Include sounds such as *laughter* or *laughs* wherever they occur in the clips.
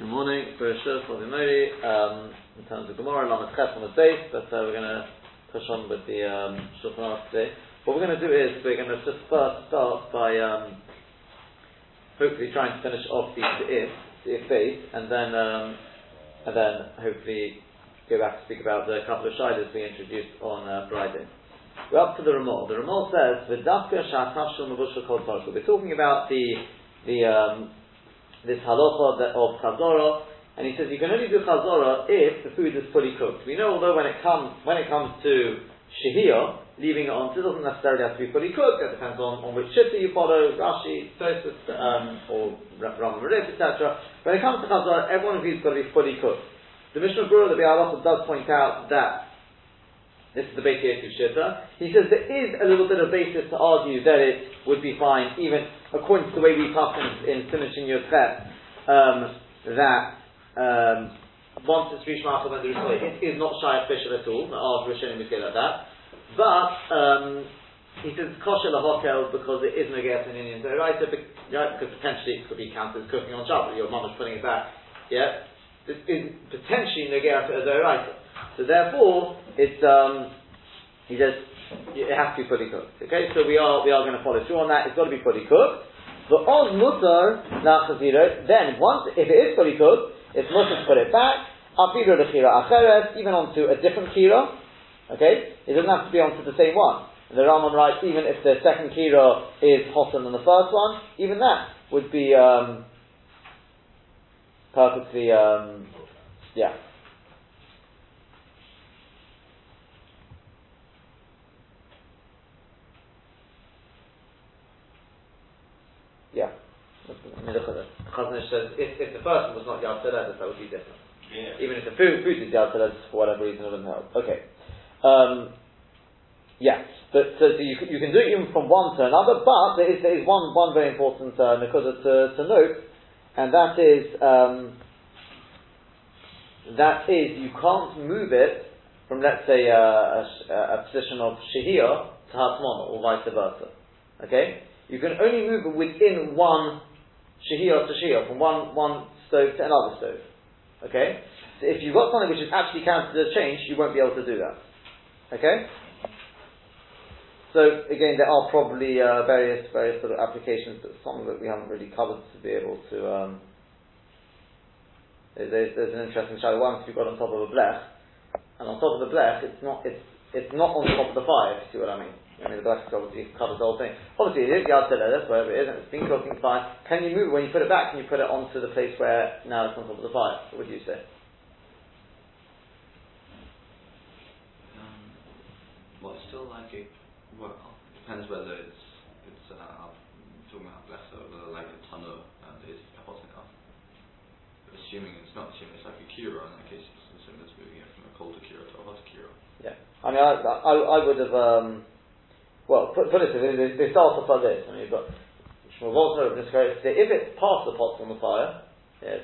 Good morning, Bereshit Mori, um, in terms of Gemara, Lamed Ches on the base, but uh, we're going to push on with the um, Shulchan today. What we're going to do is we're going to just first start by um, hopefully trying to finish off the, if, the if base, and then um, and then hopefully go back to speak about the couple of shilas we introduced on uh, Friday. We're up to the Ramah. The Ramah says, "V'dafka shatashul mavushal kol We're talking about the the um, this halacha of chazorah, and he says you can only do chazorah if the food is fully cooked. We know, although when it comes when it comes to shehiyah, leaving it on, it doesn't necessarily have to be fully cooked. It depends on, on which shitta you follow, Rashi, Tosfos, um, or Rambam Rif, etc. When it comes to chazorah, every one of these has got to be fully cooked. The Mishnah Berurah, the Bialosa, does point out that this is the Beit Yosef Shitta. He says there is a little bit of basis to argue that it would be fine, even according to the way we talk in, in finishing your test, um, that um, once it's reached Malchus and it is not shy of Bishop at all. Arv Rishonim would say like that. But um, he says kosher lahokel because it is negated in Indian Zoraita, because potentially it could be counted as cooking on Shabbat. Your mom is putting it back. Yeah, this is potentially negated as Zoraita. So therefore, it's um, he says it has to be fully cooked. Okay, so we are we are going to follow through on that. It's got to be fully cooked. The oz mutar nachaziro. Then once if it is fully cooked, it's mutar to put it back. Afiru lechira acheres, even onto a different kira. Okay, it doesn't have to be onto the same one. The Rambam writes even if the second kira is hotter than the first one, even that would be um, perfectly um, Yeah. I mean, look at it. Chazon Ish says if, if the first one was not Yad Teledus, that would be different. Yeah. Even if the food, food is Yad Teledus, for whatever reason, it wouldn't help. Okay. Um, yeah. But, so, so you, you can do it even from one to another, but there is, there is one, one very important uh, to, to note, and that is um, that is you can't move it from let's say a, a, a position of shahir to hatmon or vice versa. Okay, you can only move it within one shahiyah to shahiyah, from one, one stove to another stove. Okay? So if you've got something which is actually counted as change, you won't be able to do that. Okay? So again, there are probably uh, various various sort of applications, but some it we haven't really covered to be able to. Um, there's, there's an interesting shadow. Once you've got on top of a blech, and on top of the blech, it's not it's it's not on top of the fire. If you see what I mean. I mean, the blech obviously covers the whole thing. Obviously, it is Yad Teledes, wherever it is, and it's been cooking fine. Can you move it when you put it back? Can you put it onto the place where now it's on top of the fire? What would you say? Um, well, it's still like it. Well, it depends whether it's it's uh, talking about less whether like a tunnel and is hot enough. Assuming it's not, assuming it's like a kira, in that case, it's assuming it's moving it from a colder kira to a hotter kira. Yeah, I mean, I, I, I would have. Um, well, put, put it this they, they start off like this. I mean, but Shmuel if it's past the pots on the fire, yeah,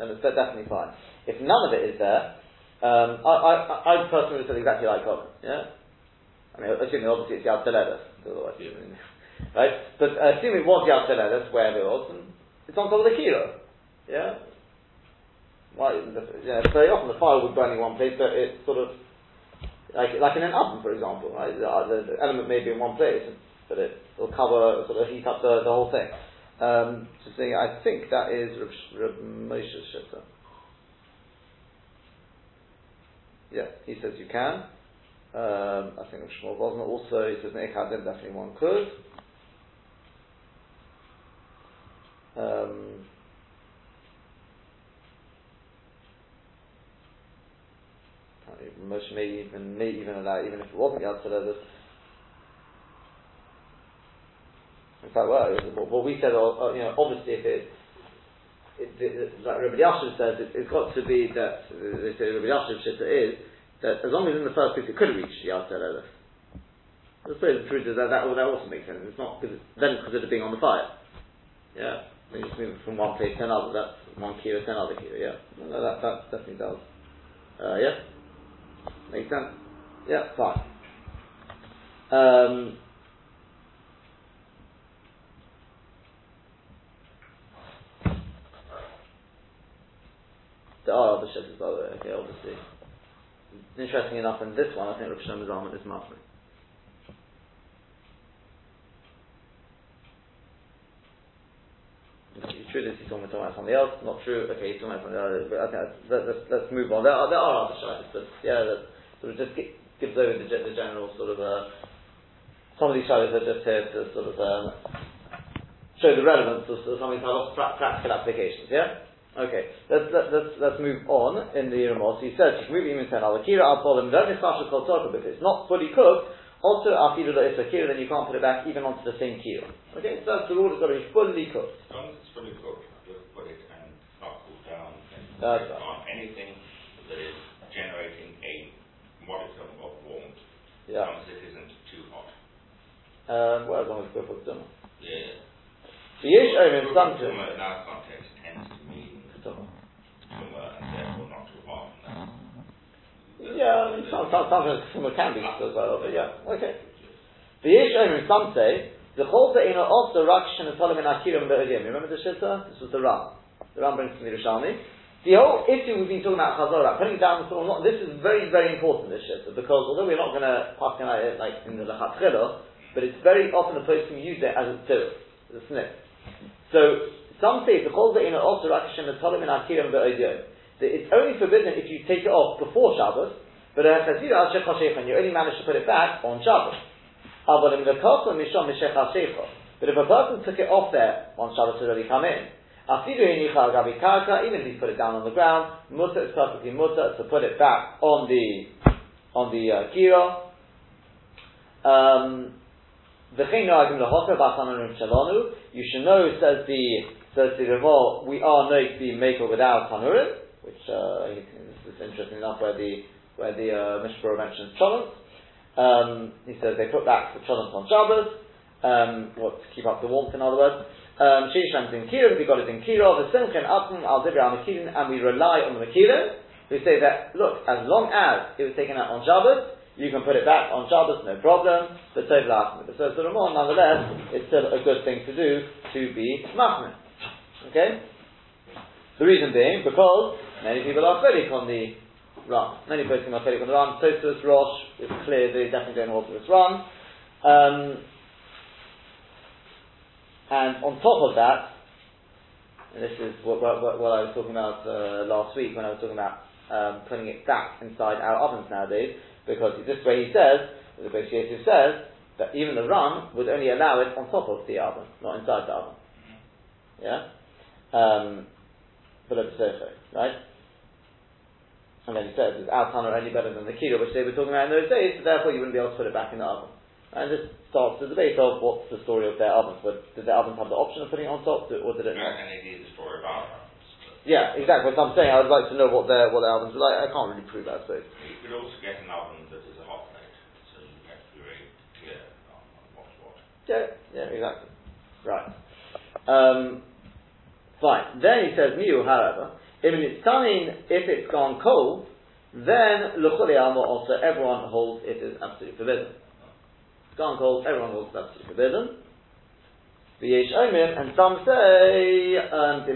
then it's definitely fine. If none of it is there, um, I, I, I personally would say exactly like cotton. Yeah, I mean, assuming obviously it's Yad Teledes, *laughs* right? But uh, assuming it was Yad Teledes, wherever it was, and it's on top of the kilo. Yeah. Why? Yeah, very often the fire would burn in one place, but it sort of like, like in an oven, for example, right? The, the, element may be in one place, but it will cover, sort of heat up the, the whole thing. Um, so I think that is Rav, Rav Moshe's Shitta. Yeah, he says you can. Um, I think Rav Shmuel Vosner also, he says Neikadim, definitely one could. Um, Moshe may even may even allow even if it wasn't Yad Tzedek. In fact, well, what we said, you know, obviously if it, it, it like Rabbi Yashiv says, it, has got to be that they say Rabbi Yashiv's shitta is that as long as in the first place it could reach Yad Tzedek. I suppose the truth is that that, that also makes sense. It's not because then because of being on the fire. Yeah, when you just move from one place to another, that's one kilo to another kilo. Yeah, no, that that definitely does. Uh, yeah. Make sense? Yeah, fine. Um, there are other shittas by the way, okay, obviously. Interesting enough, in this one, I think Rav Shlomo Zalman is Mafri. True that he's talking about something else. Not true. Okay, he's talking about something else. But okay, let, us let's move on. There are, there are other shites, but yeah, that sort of just gives over the, the general sort of. Uh, some of these shites are just here to sort of um, show the relevance of, of something that has practical applications. Yeah. Okay, let's, let, let's, let's move on in the Ramah. So he says, it's not fully cooked, also after you afidu la isakira, then you can't put it back even onto the same kira. Okay, so that's the rule, it's got to be fully cooked. As long as it's fully cooked, just put it and not cool down and that's on anything that is generating a modicum of warmth, yeah. as long as it isn't too hot. Um, well, as long as it's good for the Yeah. The Yesh Omer in some in our context tends to mean and therefore not too hot. Yeah, some, some, sometimes similar can be as well, but yeah, okay. The Yesh Omer, some say, the Cholta Ina also Rakshan and Tolim in Akirim Be'odim. Remember the Shitta? This was the Ram. The Ram brings from the Yerushalmi. The whole issue we've been talking about Chazorah, putting down the Surah, this is very, very important, this Shitta, because although we're not going to pass it like in the Lachat but it's very often the person who use it as a tzil, as a snip. So some say the chol in also rakashim and tolim in akirim That it's only forbidden if you take it off before Shabbos, but if you only manage to put it back on Shabbos. But if a person took it off there on Shabbos to already come in, even if he put it down on the ground, mutter is perfectly mutter to put it back on the on the uh, kira. Um, you should know, says the says the Revol, we are known to be maker without tanurim, which uh, this is interesting enough where the where the uh, Mishnah Berurah mentions cholent. Um, he says they put back the cholent on Shabbos, um, what to keep up the warmth in other words. Um, Shishlam in Kirim, we got it in Kirov, the Simchen Atman al Zibra al and we rely on the Makirim, We say that, look, as long as it was taken out on Shabbos, you can put it back on Shabbos, no problem. But so so the Ramon, nonetheless, it's still a good thing to do to be machmir. Okay. The reason being because many people are fedic on the Ran. Many people are fedic on the Ran. Tosus Rosh is clear they definitely don't hold to this Ran. Um, and on top of that, and this is what, what, what I was talking about uh, last week when I was talking about um, putting it back inside our ovens nowadays. Because this way he says, the Beis Yosef says, that even the Ran would only allow it on top of the oven, not inside the oven. Yeah? Um, below the sofa, right? And then he says, is our tunnel any better than the kilo, which they were talking about in those days, so therefore you wouldn't be able to put it back in the oven. And this starts the debate of what's the story of their ovens. But did their ovens have the option of putting it on top, or did it not? And indeed the story about yeah, exactly. What I'm saying, I would like to know what their what their ovens were like. I can't really prove that, suppose. You could also get an oven that is a hot plate, so you have to be very clear on, what's what. Yeah, yeah, exactly. Right. Um, fine. Then he says, Miu, however, if it's it's gone cold, then Luchuli Alma also everyone holds it is absolutely forbidden. It's gone cold, everyone holds it absolutely forbidden. V'yesh omer, and some say, um, if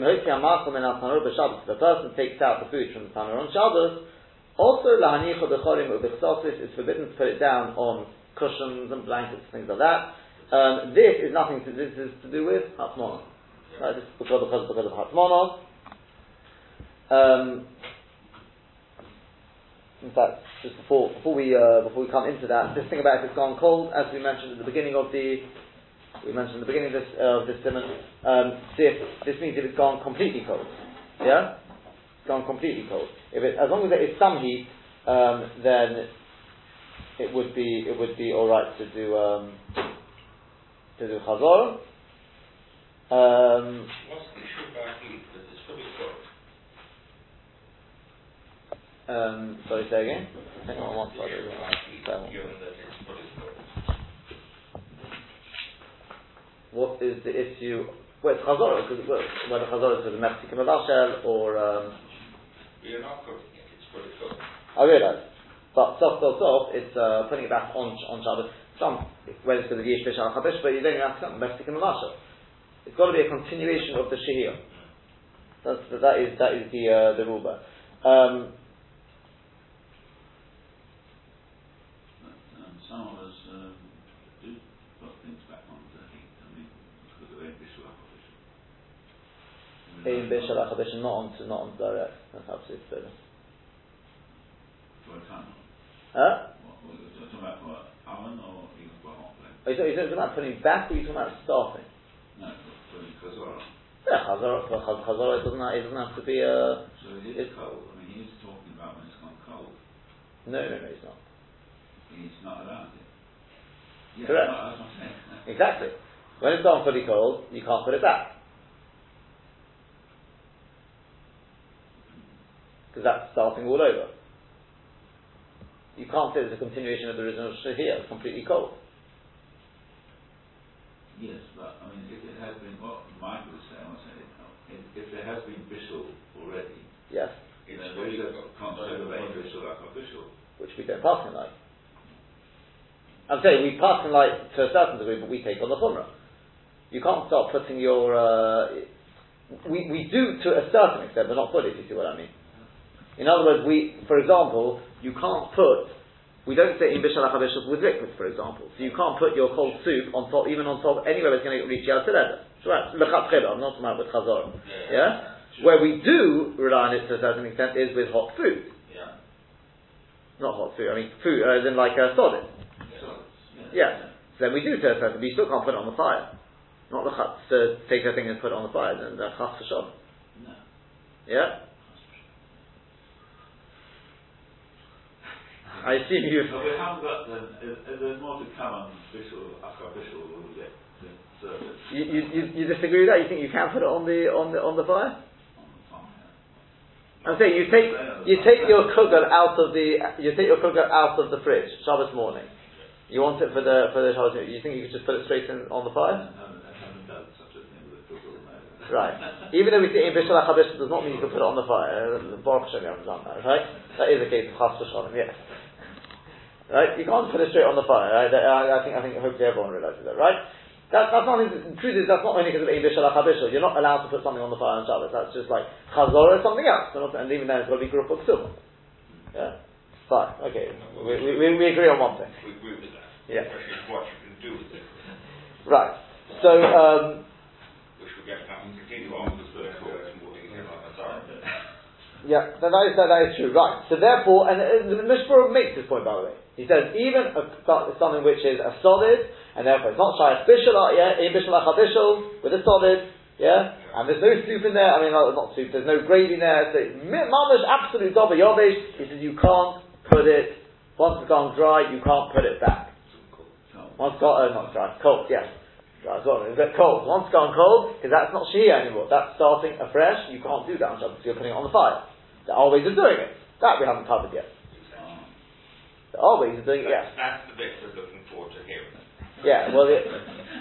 the person takes out the food from the tanur on Shabbos, also lahanicha bechorim ubichsosis is forbidden to put it down on cushions and blankets, and things like that. Um, this is nothing to this is to do with hatmona. Right, this is because because because of hatmona. Um, in fact, just before before we uh, before we come into that, this thing about if it's gone cold, as we mentioned at the beginning of the we mentioned at the beginning of this, uh, this simon, um, if, this means if it's gone completely cold. Yeah? It's gone completely cold. If it, as long as there is some heat, um, then it would be, it would be alright to do, um, to do chazor. Um, What's the issue about heat? Because it's fully cooked. Um, sorry, say again? Hang on one it's what is the issue? Well, it's chazorah, because whether chazorah is the Mexican Mavashel or. Um, You're not cooking it, it's fully cooked. I realise. But soft, soft, soft, it's uh, putting it back on on Shabbos. Some, whether it's for the Yish Bishal Chabesh, but you don't have to Mexican Mavashel. It's got to be a continuation of the Shehiyah. That's, that is that is the uh, the rule there. Um, And some of us um, do put things back on the heat. I mean, because of Ein Bishul HaChabishul. In Bishal HaChabishal, not on, not on direct. Uh, that's absolutely true. For a time. Huh? What, what, oh, you're talking about for oven or even for hot plate? Are you talking, are you talking about putting back or are you talking about starting? No, for Chazorah. Yeah, Chazorah, Chazorah, it doesn't, have- it doesn't have to be a... So it is cold. I mean, he's talking about when it's gone cold. No, no, no, it's not. He's not allowed it. Yeah, Correct. no, that's what I'm saying. *laughs* Exactly. When it's gone fully cold, you can't put it back. Because that's starting all over. You can't say it's a continuation of the original Shahir, it's completely cold. Yes, but I mean, if it has been, what Michael was saying, was saying, if, if there has been Bishul already, Yes, is a concept of Ein Bishul HaChabishul. which we don't pass in like. I'm saying we pass in like to a certain degree, but we take on the Chumrah. You can't start putting your. Uh, we, we do to a certain extent, but not fully, if you see what I mean. In other words, we, for example, you can't put, we don't say in bishal achabishal with liquids, for example. So you can't put your cold soup on top, even on top, anywhere that's going to reach yal together. Right, lechat chila, I'm not talking about with chazor. Yeah? Where we do rely on it to a certain extent is with hot food. Yeah. Not hot food, I mean food, uh, as in like uh, solid. Yeah. So then we do to a certain, but you still can't put it on the fire. Not lechat, to take a thing and put it on the fire, then that's chas v'shon. No. Yeah? I assume you But we haven't got the, if there's more to come on Bishul, HaChabishul, we'll get the service You, you, you, you disagree with that? You think you can put it on the on the on the fire? on the fire. I'm saying you take you take your kugel out of the you take your kugel out of the fridge Shabbos morning. You want it for the for the Shabbos. You think you could just put it straight in on the fire? haven't, I haven't done such a thing with a kugel no. Right. Even though we say in Bishal HaChabish does not mean you can put it on the fire. Uh, Baruch Hashem, you haven't done that, right? That is a case of Chas V'Shalom, yes. Right? You can't put it straight on the fire. Right? I, I think I think hopefully everyone realizes that, right? That, that's not, the truth is, that's not only because of Ein Bishal HaChabishal. You're not allowed to put something on the fire on Shabbos. That's just like Chazorah or something else. And And even then it's got to be Group of Ksum. Yeah? Fine. Okay. We, we, we, we agree on one thing. We agree with that. Yeah. The what you can do with it, Right. So, um, which we'll get back and continue on because we're sure it's more detail like that. Sorry. Yeah, that, is, that, is true. Right. So therefore, and uh, the Mishpur makes this point by the way. He says even a, something which is a solid, and therefore it's not shy bishul, yeah, a bishul bishul with a solid, yeah, and there's no soup in there. I mean, not, not soup. There's no gravy there. So mamash absolute dober yovish. He says you can't put it once it's gone dry. You can't put it back. Once it's got, uh, not dry, cold, yes. Dry, sorry, it's a bit cold. Once gone cold, because that's not Shia anymore. That's starting afresh. You can't do that on Shabbos. You're putting it on the fire. There are ways of doing it. That we haven't covered yet. Are ways of doing it, yes. That's the bit we're looking forward to hearing. Yeah, well, it,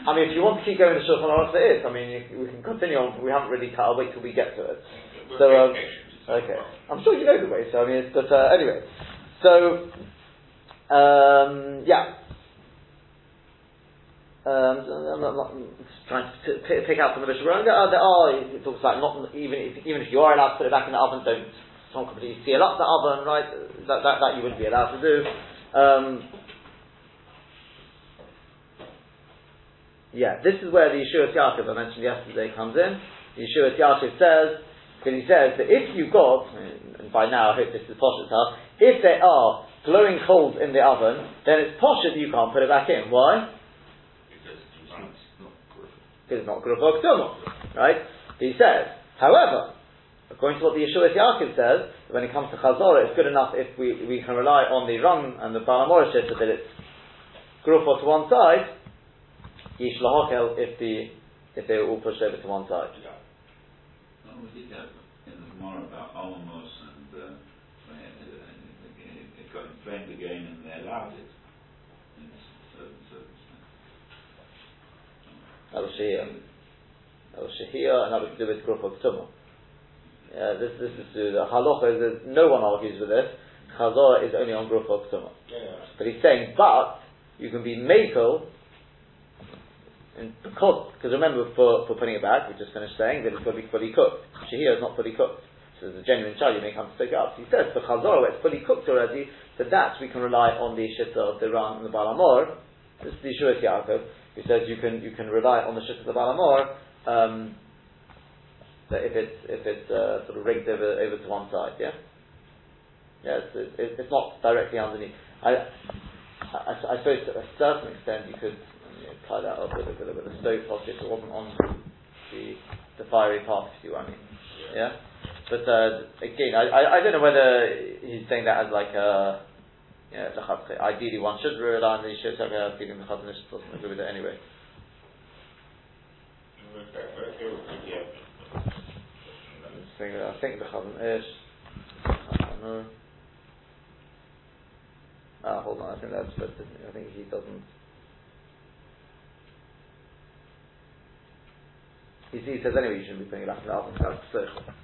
I mean, if you want to keep going to Shulchan Aruch, there is. I mean, you, we can continue on. We haven't really cut. I'll wait till we get to it. We're So, um, being patient. It's Okay. not a problem. I'm sure you know the way, so I mean, it's, but uh, anyway. So, um, yeah. Um, I'm not, not trying to pick out of the Sharon. There are, there are, it talks about not, even if, even if you are allowed to put it back in the oven, don't, don't completely seal up the oven, right? That, that, that you wouldn't be allowed to do. Um, yeah, this is where the Yeshua Yaakov I mentioned yesterday comes in. Yeshua Yaakov says, because he says that if you've got, and by now I hope this is posh enough, if there are glowing coals in the oven, then it's posh that you can't put it back in. Why? Because it's not- because it's not Grufok Tumah, right? He says, however, according to what the Yeshua Yaakov says, when it comes to Chazorah, it's good enough if we, we can rely on the Ram and the Balamorishit that it's Grufok to one side, Yish Lahakel if the if they were all pushed over to one side. Yeah. well, we did that in the Gemara about Olamos and, uh, it, it got inflamed again and they allowed it. That was Shehiyah. That was Shehiyah, and that was to do with Grufok Tumah. Yeah, this, this is to the halacha, no one argues with this. Chazorah is only on Grufok Tumah. Yeah. But he's saying, but you can be makel, because because remember for, for putting it back, we just finished saying that it's got to be fully cooked. Shahir is not fully cooked, so there's a genuine child, you may come to pick it up. So he says, for Chazorah, where it's fully cooked already, for that we can rely on the Shitta of the Ran and the Baal HaMaor. This is the Yeshua Yaakov, who says you can, you can rely on the Shitta of the Baal HaMaor, um, if it's, if it's uh, sort of rigged over, over to one side, yeah? Yeah, it's, it's, it's not directly underneath. I, I, I suppose to a certain extent you could you know, tie that up with a, with a, with a stove pot if it wasn't on the, the fiery path, if you what I mean. Yeah? But uh, again, I, I, I, don't know whether he's saying that as like a, you know, ideally one should rely on the should have a feeling the Chazon Ish doesn't agree with it anyway. I think the Chazon Ish, I don't know. Ah, hold on, I think that's, but I think he doesn't. He, he says anyway you shouldn't be putting it back in the oven. That's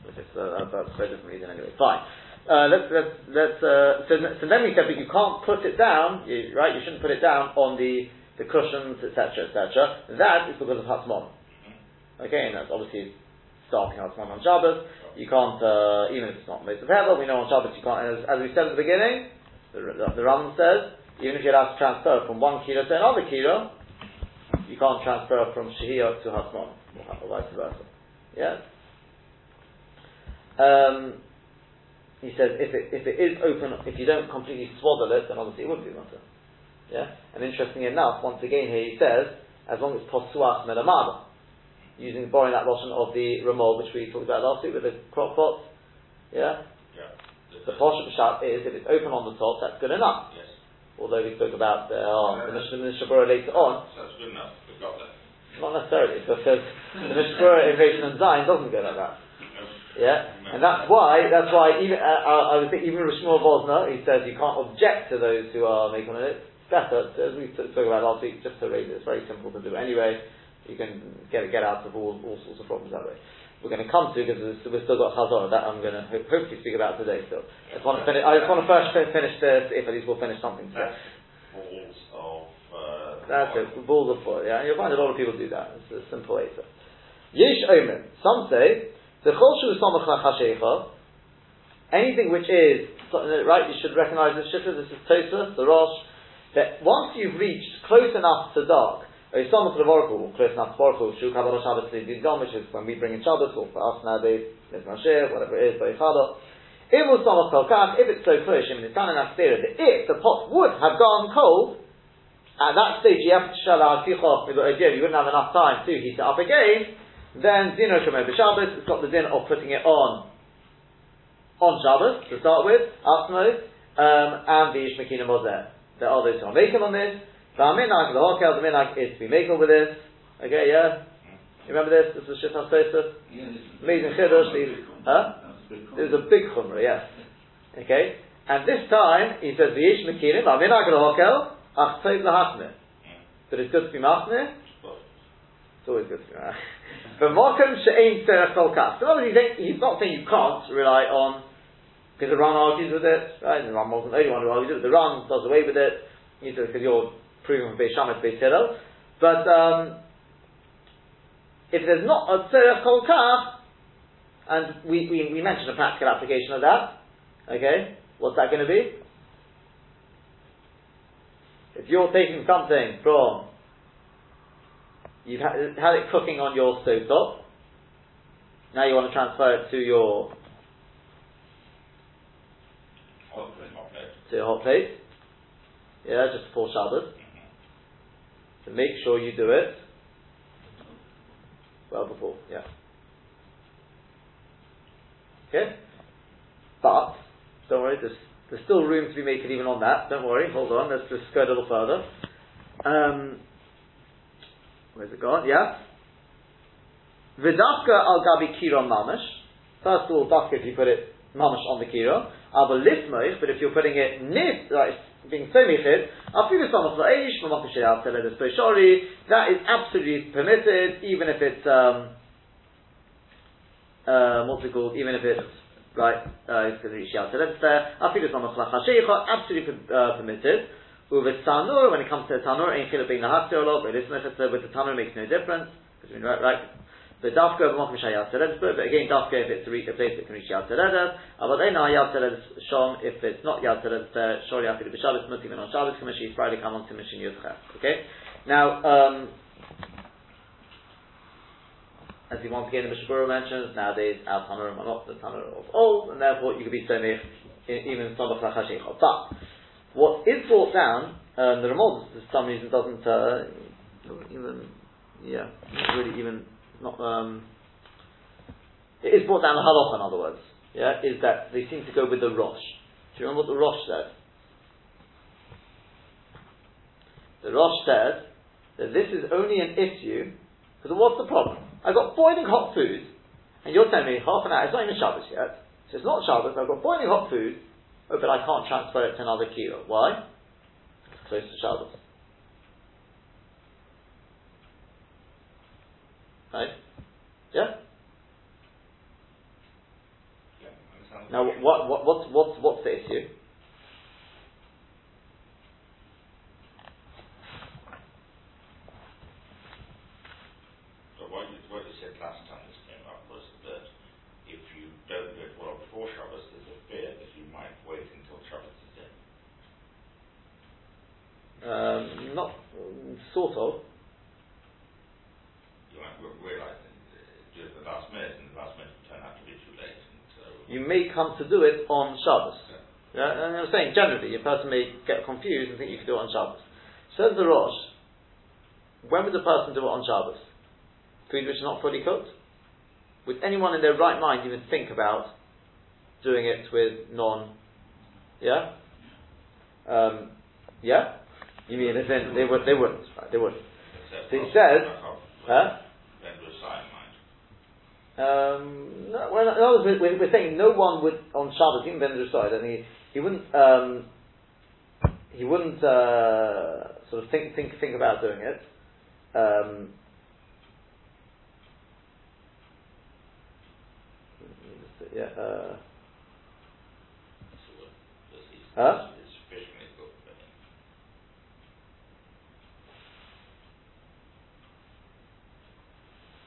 which is uh, that's a very different reason anyway. Fine. Uh, let's let's let's. Uh, so, so then we said, but you can't put it down, you, right? You shouldn't put it down on the the cushions, etc., etc. That is because of Hatzmon. Okay, and that's obviously starting Hatzmon on Shabbos. You can't, uh, even if it's not most of Hevel, we know on Shabbos you can't, as, as we said at the beginning, the, the, the says, even if you're to transfer from one kilo to another kilo, you can't transfer from Shehiyah to Hasmon or vice versa. Yeah? Um, he says if it, if it is open, if you don't completely swaddle it, then obviously it would be mutter. Yeah? And interestingly enough, once again here he says, as long as posuach melamada, using borrowing that lotion of the remol which we talked about last week with the crock pots. Yeah? Yeah. The posh pshat is if it's open on the top, that's good enough. Yes. Although we spoke about the, oh, the Mishnah later on, So that's good enough. We've got that. not necessarily, because the Mishnah Berurah in Rishon and Zion doesn't go like that. Yeah, and that's why that's why even uh, uh, I would think even Rishmuel Vosner he says you can't object to those who are making it. Better as we spoke about last week. Just to raise it, it's very simple to do anyway. You can get get out of all, all sorts of problems that way. We're going to come to because we've still got Chazorah that I'm going to ho- hopefully speak about today. Still, I just want to finish. I just want to first finish this. If at least we'll finish something today. Balls of. Uh, That's it. Balls of foot. Yeah, you'll find a lot of people do that. It's a simple answer. Yesh omen. Some say the chol samach. Anything which is right, you should recognise this shitta. This is Tosa, the Rosh. That once you've reached close enough to dark, or samach levorku, close enough to vorku, shu kabbalah Shabbos lididgam, which is when we bring in Shabbos, or for us nowadays, Mizmashir, whatever it is, Beichada. It was samach kalkach. If it's so close, I mean, it's done enough that if the pot would have gone cold, at that stage, you have to shala tichoch with the idea you wouldn't have enough time to heat it up again. Then dino shomer b'Shabbos, it's got the din of putting it on on Shabbos to start with, Asmos, um, and the Ishmakina Mozeh. There are those who are making on this. The minhag, the hokel, the minhag is to be making with this. Okay, yeah. You remember this? This was Shittas is- Amazing chiddush, huh? That's a big It was a big chumrah, yes. Okay, and this time he says the Yish Mekinim, Aminag Hokel, Ach Tov Lahachne. But it's good to be Machne. It's always good to be Machne. *laughs* But Mokum She'ein Serach Kol Kas. So obviously he's, he's not saying you can't rely on, because the Ran argues with it, right? And the Ran wasn't the only one who argues with it. The Ran does away with it. He says because you're proving from Beis Shammai to Beis Hillel. But um, if there's not a Serach Kol Kas, and we, we, we mentioned a practical application of that. Okay? What's that going to be? If you're taking something from, you've had, had it cooking on your stove top, now you want to transfer it to your, Hot plate. Hot plate. to your hot plate. Yeah, just before Shabbos. So make sure you do it well before, yeah. Okay? But, don't worry, there's, there's still room to be made even on that. Don't worry, hold on, let's just go a little further. Um, where's it gone? Yeah? Vidafka al gabi kiro mamash. First of all, dafka if you put it mamash on the kiro. Ava lifmoich, but if you're putting it nif, like being peshori, that is absolutely permitted, even if it's, um, uh, what's it called, even if it's, right, uh, it's going to absolutely uh, permitted. With tanur, when it comes to the tanur, ain't chiluk bein lahatzir lot, but with the tanur makes no difference, because we right, right, but dafka b'mokum shayat teredes, but again dafka if it's a, re- a place that can reach yad teredes. They know yad teredes shom if it's not yad teredes there. Shor yafidu b'Shabbos mutim on Shabbos kamashi Friday come on to mission yudches. Okay. Now. Um, as he once again the Mishnah Berurah mentions, nowadays our Tanarim are not the Tanarim of old, and therefore you could be Somich even in Sabach Lachashechot. But what is brought down, um, the Ramon for some reason doesn't uh, even, yeah, really even, not, um, it is brought down the halacha in other words, yeah, is that they seem to go with the Rosh. Do you remember what the Rosh said? The Rosh said that this is only an issue, because what's the problem? I've got boiling hot food, and you're telling me half an hour, it's not even Shabbos yet, so it's not Shabbos, I've got boiling hot food, oh, but I can't transfer it to another kilo. Why? It's close to Shabbos. Right? Yeah? Yeah, understand. Now, what, what, what's, what's, what's the issue? So what you, what You may come to do it on Shabbos. Yeah. And I'm saying generally, a person may get confused and think you can do it on Shabbos. Says the Rosh, when would a person do it on Shabbos? Food which is not fully cooked? Would anyone in their right mind even think about doing it with non? Yeah. Um, yeah. You mean as in they would? They wouldn't. Right, they wouldn't. So he says, uh, Huh? Then do a sign, mind. Um, no, well, no, we're, we're we're saying no one would on Shabbos, even Ben I think he, he wouldn't um, he wouldn't uh, sort of think think think about doing it. Um, yeah. Uh, So, uh, this is, Huh? it's sufficiently good, but,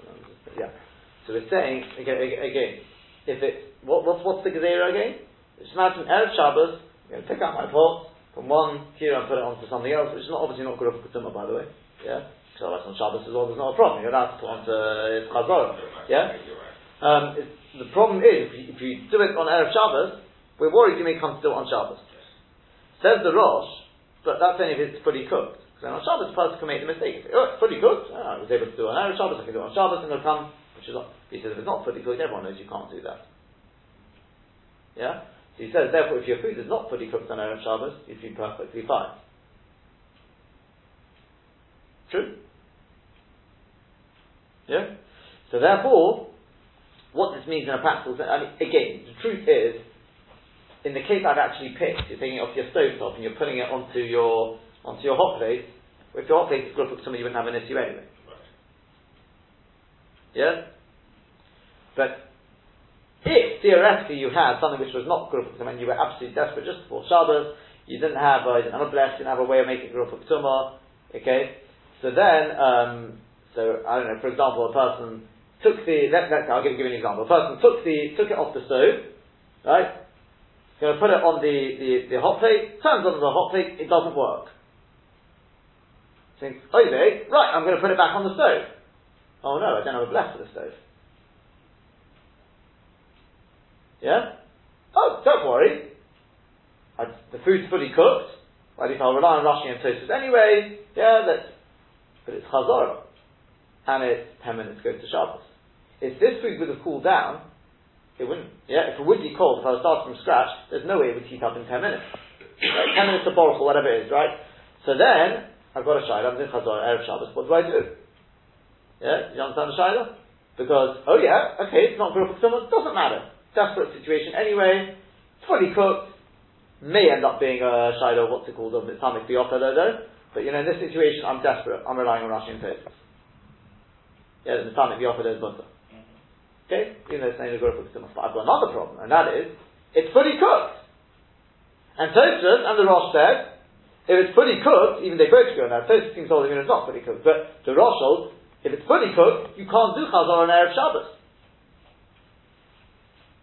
uh, yeah. So we're saying again, again if it what, what's what's the gezerah again? Just imagine erev Shabbos. I'm going to pick up my pot from one kira and put it onto something else, which is not obviously not good for Ketuma, by the way. Yeah. So that's on Shabbos as well. There's not a problem. You're allowed to put onto Chazorah. Yeah. Um, it's, the problem is if you, if you do it on erev Shabbos, we're worried you may come to do it on Shabbos. Says the Rosh, but that's only if it's fully cooked. Because on Shabbos, the person can make the mistake. Say, oh, it's fully cooked. Oh, I was able to do it on Erev Shabbos. I can do it on Shabbos, and it'll come. Which is not. He says if it's not fully cooked, everyone knows you can't do that. Yeah. So he says therefore, if your food is not fully cooked on Erev Shabbos, you'd be perfectly fine. True. Yeah. So therefore, what this means in a practical sense, I mean, again, the truth is, in the case I've actually picked, you're taking it off your stove top and you're putting it onto your onto your hot plate. If your hot plate is good for somebody, you wouldn't have an issue anyway. Yeah? But if theoretically you had something which was not good for and you were absolutely desperate just before Shabbos, you didn't have uh, you you didn't have a way of making good for okay? So then, um, so I don't know, for example, a person took the, let, let, I'll give, give you an example. A person took the, took it off the stove, right? Going to put it on the, the, the hot plate, turns on the hot plate, it doesn't work. Thinks, okay, right, I'm going to put it back on the stove. Oh no, I don't have a blech for the stove. Yeah? Oh, don't worry. I, the food's fully cooked. Well, least I'll rely on Rashi and Tosfos anyway. Yeah, that's, but it's Chazorah. And it's 10 minutes goes to Shabbos. If this food would have cooled down, it wouldn't. Yeah, if it would be cold, if I starting from scratch, there's no way it would heat up in 10 minutes. Right? 10 minutes of borak or whatever it is, right? So then, I've got a shayla, I'm doing Chazorah, Erev Shabbos, what do I do? Yeah, you understand the shayla? Because, oh yeah, okay, it's not for someone, doesn't matter. Desperate situation anyway, fully cooked, may end up being a shayla, what's it called, of Islamic biofta though. But you know, in this situation, I'm desperate, I'm relying on Rashi and. Yeah, the Islamic biofta is butter. Okay? Even though it's saying the Guru But I've got another problem, and that is, it's fully cooked. And Tosfos and the Rosh said, if it's fully cooked, even they both go on that, Tosfos seems to hold it's not fully cooked, but the Rosh holds, If it's fully cooked, you can't do chazor on Erev Shabbos.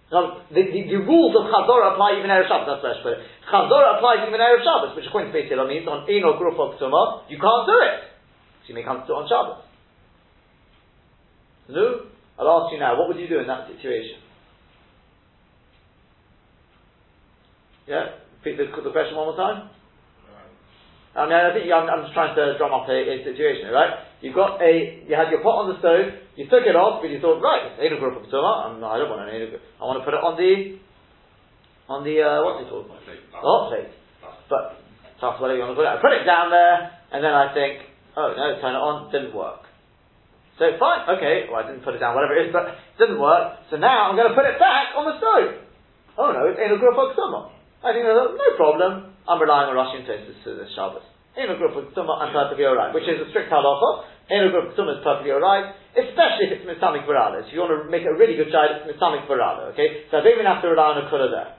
Now, the, the, the, rules of Chazorah apply even Erev Shabbos, that's put it. Chazorah applies even Erev Shabbos, which according to Beit Hillel means on Ein or Gruf or you can't do it. So you may come to do it on Shabbos. No? I'll ask you now, what would you do in that situation? Yeah? Repeat the, the question one more time. I mean, I think I'm, I'm, just trying to drum up a, a, situation, right? You've got a, you had your pot on the stove, you took it off, but you thought, right, it's Einu Group of Tumah, I don't want an Einu I want to put it on the, on the, uh, what's it called? The hot plate. But, tough, whatever you want to put it. I put it down there, and then I think, oh no, turn it on, didn't work. So fine, okay, well I didn't put it down, whatever it is, but it didn't work, so now I'm going to put it back on the stove. Oh no, it's Einu Group of I think no problem. I'm relying on Rashi and Tosis to the Shabbos. In a group of Tumah, I'm perfectly alright, which is a strict halacha. In a group of Tumah is perfectly alright, especially if it's Mitzamik Varada. If you want to make a really good child, it's Mitzamik Varada, okay? So I don't even have to rely on a Kula there.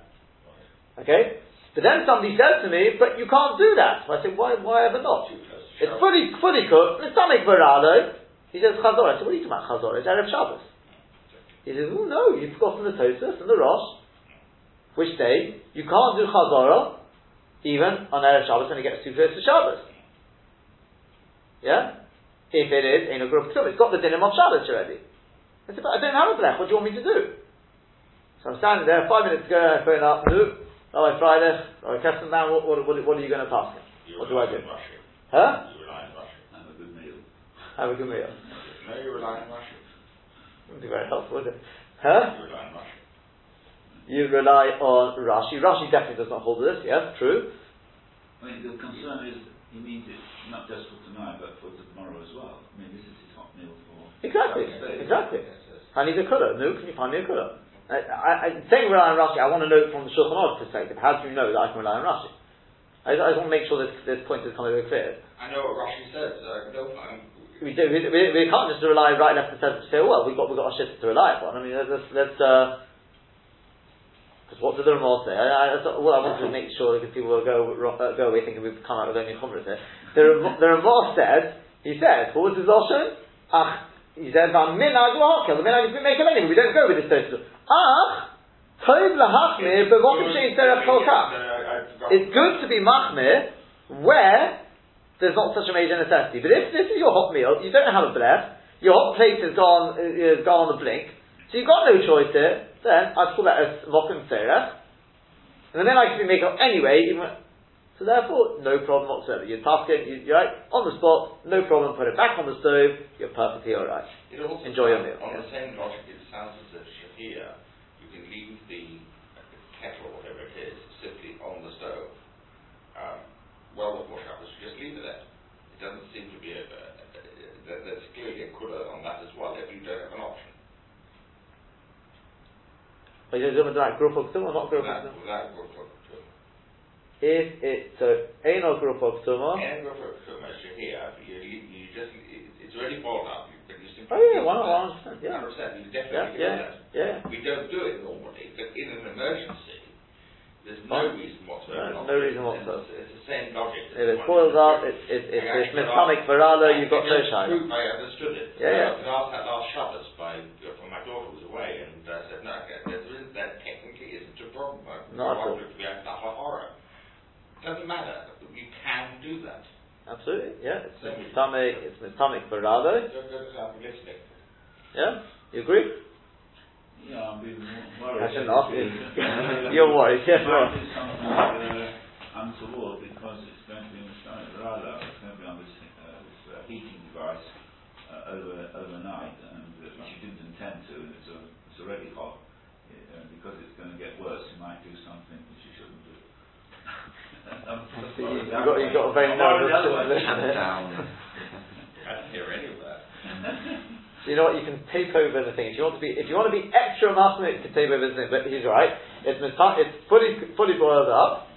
Okay? But then somebody says to me, but you can't do that. So I say, why, why ever not? It's fully, fully cooked, Mitzamik Varada. He says, Chazor. I said, what are you talking about Chazor? It's Erev Shabbos. He says, oh no, you've forgotten the Tosus and the Rosh. Which day? You can't do Chazorah even on Erev Shabbos when it gets too close to Shabbos. Yeah? If it is in a group of it's got the dinim of Shabbos already. I said, but I don't have a blech, what do you want me to do? So I'm standing there, five minutes ago, I phone up, no, oh, I Friday, oh, I cast them down, what, what, what, what are you going to pass me? what do I do? Huh? You rely on Rashi. Have a good meal. Have a good meal. No, you rely on Rashi. Wouldn't be very helpful, would it? Huh? You rely on Rashi you rely on Rashi. Rashi definitely does not hold this, yes, true. I mean, the concern is he means it not just for tonight, but for tomorrow as well. I mean, this is his hot meal for. Exactly, exactly. I need a kula. No, can you find me a kula? I, I, I, saying rely on Rashi, I want to know from the Shulchan Aruch perspective. How do you know that I can rely on Rashi? I, I just want to make sure this, this point is coming very clear. I know what Rashi says. Uh, no, we, do, we, we, we, can't just rely right left and center to say, well, we've got, we've got a shift to rely upon. I mean, let's, let's uh, because what did the Ramah say? I, I, well, I wanted to make sure because people will go uh, go away thinking we've come out with only chumras here. The, the Ramah said, he said, what was his Lashon? Ach, he said, minag lahakil. The minag is we make a menu. We don't go with this total. Ach, tov lahachmir b'mokim shein derech It's good to be machmir where there's not such a major necessity. But if this is your hot meal, you don't have a blech, your hot plate has gone, has gone on the blink, so you've got no choice here, then I'd call that as mokum serach. And then I can make it anyway, even, so therefore, no problem whatsoever. You're tasking, you, you're right, on the spot, no problem, put it back on the stove, you're perfectly alright. Enjoy your meal. On the same logic, it sounds as if Shahir, you can leave the kettle or whatever it is, simply on the stove, um, well before Shabbos, you just leave it there. It doesn't seem to be a, a, a, there's clearly a kula on that as well, if you don't have an option. But you don't like group of or not group of If it's so, ain't no group of tumah. Ain't group of tumah. Shahir, you, you just it's already boiled up. But you simply oh yeah, one hundred percent. Yeah. You definitely yeah, yeah, yeah. We don't do it normally, but in an emergency, there's no reason whatsoever. No, no reason whatsoever. It's, it's, the same logic. If it's boiled up, it's it's it's, it's Mitzamik Barala, you've got no shine. I understood it. Yeah, yeah. That last Shabbos Not at all. To be a horror. Doesn't matter. You can do that. Absolutely, yeah. It's Mitzamik, it's Mitzamik Barala. Yeah, you agree? Yeah, I'm being worried. I shouldn't ask you. *laughs* You're worried, yeah. Well. something uh, untoward because it's going to be in the radar. It's going to be on this, uh, this uh, heating device uh, over overnight, and uh, which you didn't intend to. It's, a, it's already hot. Going to get worse, you might do something which you shouldn't do. *laughs* you, you got, a very nervous down. *laughs* I didn't hear any of that. So you know what? You can tape over the thing. If you want to be, if you want to be extra masculine, you can tape over the thing. But he's right. It's it's fully fully boiled up.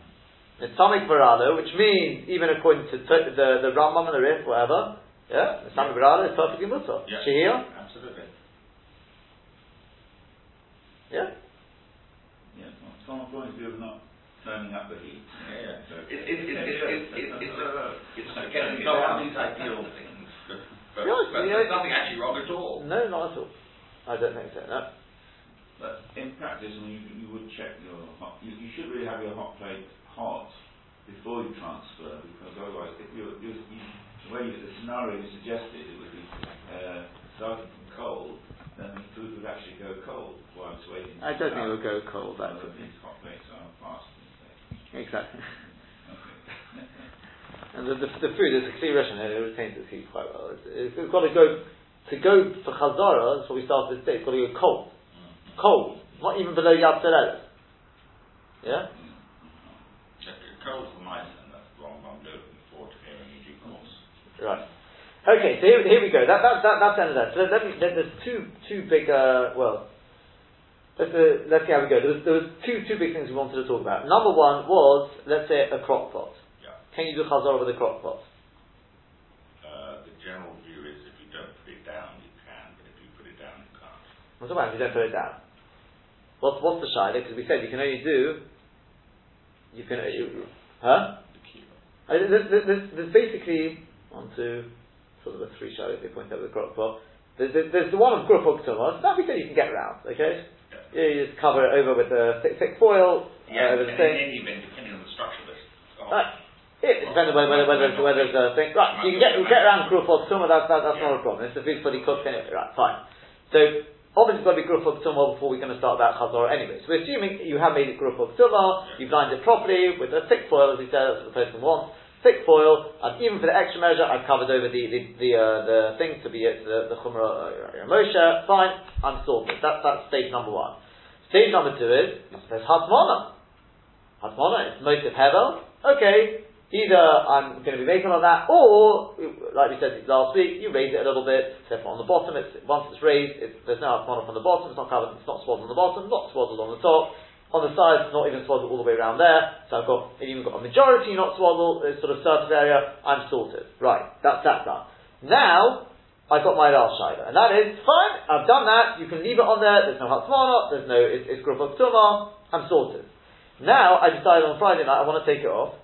It's Mitzamik Barado, which means even according to t- the the Rambam and the Rif, whatever. Yeah, Mitzamik yeah. Barado is perfectly mutter. Yeah, Shehir. Absolutely. Yeah. Yeah. Well, from point of view of not turning up the heat. Yeah. yeah. So it, it, it, it, it, it, it's, it's, it's, again, no, these ideal things. But, Yes, but yeah. there's nothing actually wrong at all. No, not at all. I don't think so. No. But in practice, I mean, you, you would check your hot, you, you should really have your hot plate hot before you transfer, because otherwise, if you're, you're, you, the way you, the scenario you suggested, it would be uh, starting from cold, then the food would actually go cold while it's waiting. I don't think it will go cold. That So could be these hot plates are fast. exactly. Okay. *laughs* And the, the, the food is a clear Russian, it retains its heat quite well. It's, it's, got to go to go for chazara. That's what we started this day. It's got to go cold, mm-hmm. cold, not even below Yad. Yeah. Mm-hmm. Cold for mice, and that's the I'm looking forward to hearing in due course. Right. Okay, so here, here we go. That, that, that, that's the end of that. So let me, there, there's two, two big, uh, well, let's, uh, let's see how we go. There was, there was two, two big things we wanted to talk about. Number one was, let's say, a crock pot. Yeah. Can you do chazor with a crock pot? Uh, the general view is if you don't put it down, you can, but if you put it down, you can't. What's the matter if you don't put it down? What's, what's the shayla? Because we said you can only do, you can, you, huh? The. Uh, there's, there's, there's, there's basically one, two, sort of the three shadows they point out with the crock pot. There's, there's, there's the one of Grupog Tumos, that we said you can get around, okay? Yeah. Yeah, you just cover it over with a thick, thick foil, Yeah, uh, and over the in thing. any event, depending on the structure of this. Right. It depends on whether, whether, whether, it's, a thing. Right, so you can get, you get around Grupog Tumos, that's, that, that's not a problem. It's the food's fully cooked anyway. Right, fine. So, obviously it's got to be Grupog Tumos before we're going to start that Chazor anyway. So we're assuming you have made it Grupog Tumos, you've lined it properly with a thick foil, as we said, that's what the person wants. Thick foil, and even for the extra measure, I've covered over the the the, uh, the thing to be it, the the chumrah uh, Moshe. Fine, I'm sorted. That's that's stage number one. Stage number two is there's hatmona. Hatmona is motive hevel. Okay, either I'm going to be making on that, or like we said last week, you raise it a little bit. So on the bottom, it's once it's raised, it's, there's no hatmona from the bottom. It's not covered. It's not swaddled on the bottom. Not swaddled on the top. On the sides, not even swaddled all the way around there. So I've got even got a majority not swaddled, this sort of surface area. I'm sorted. Right, that's that done. Now I've got my last shider, and that is fine. I've done that. You can leave it on there. There's no hatzmana. There's no it's, it's of tumah. I'm sorted. Now I decided on Friday night I want to take it off.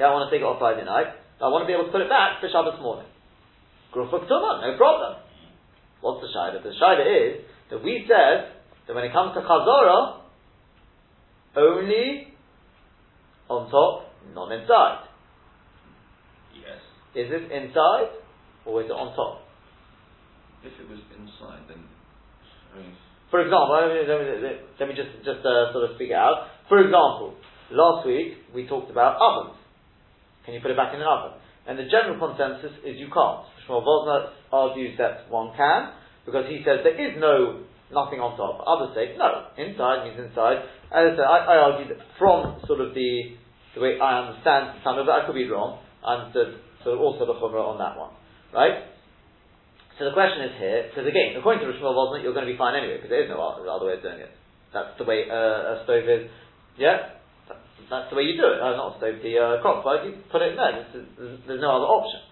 Yeah, I want to take it off Friday night. I want to be able to put it back for Shabbos morning. Group of tumah, no problem. What's the shider? The shider is that we said that when it comes to chazorah, only on top, not inside. Yes. Is it inside or is it on top? If it was inside, then I mean, For example, let me, let me, let me just, just uh, sort of speak it out. For example, last week we talked about ovens. Can you put it back in an oven? And the general consensus is you can't. Shmuel Vosner argues that one can, because he says there is no, nothing on top. Others say, no, inside means inside. As I said, I, I argue that from sort of the, the way I understand some of it, I could be wrong, I understood sort of also the chumrah on that one. Right? So the question is here, because again, according to Rishmal Vosner, you're going to be fine anyway, because there is no other, way of doing it. That's the way uh, a stove is. Yeah? That's, the way you do it. Uh, not a stove, the uh, crock pot, you put it in there. There's, there's no other option.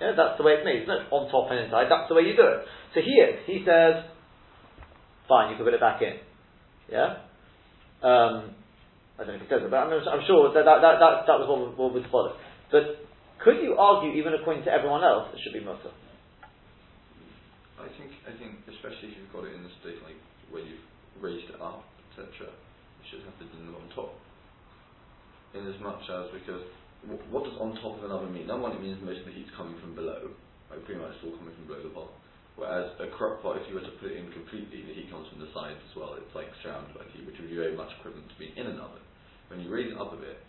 Yeah, that's the way it's made. It's not on top and inside. That's the way you do it. So here, he says, fine, you can put it back in. Yeah? Um, I don't know if he says it, but I'm, I'm sure that that, that, that, that was what, what would. But could you argue, even according to everyone else, it should be mutter? I think I think especially if you've got it in the state like where you've raised it up, etc. You should have the dinner on top. In as much as because wh- what does on top of another mean? Number one, it means most of the heat's coming from below, like pretty much it's all coming from below the pot. Whereas a crock pot, if you were to put it in completely, the heat comes from the sides as well. It's like surrounded by heat, which would be very much equivalent to being in an oven. When you raise it up a bit,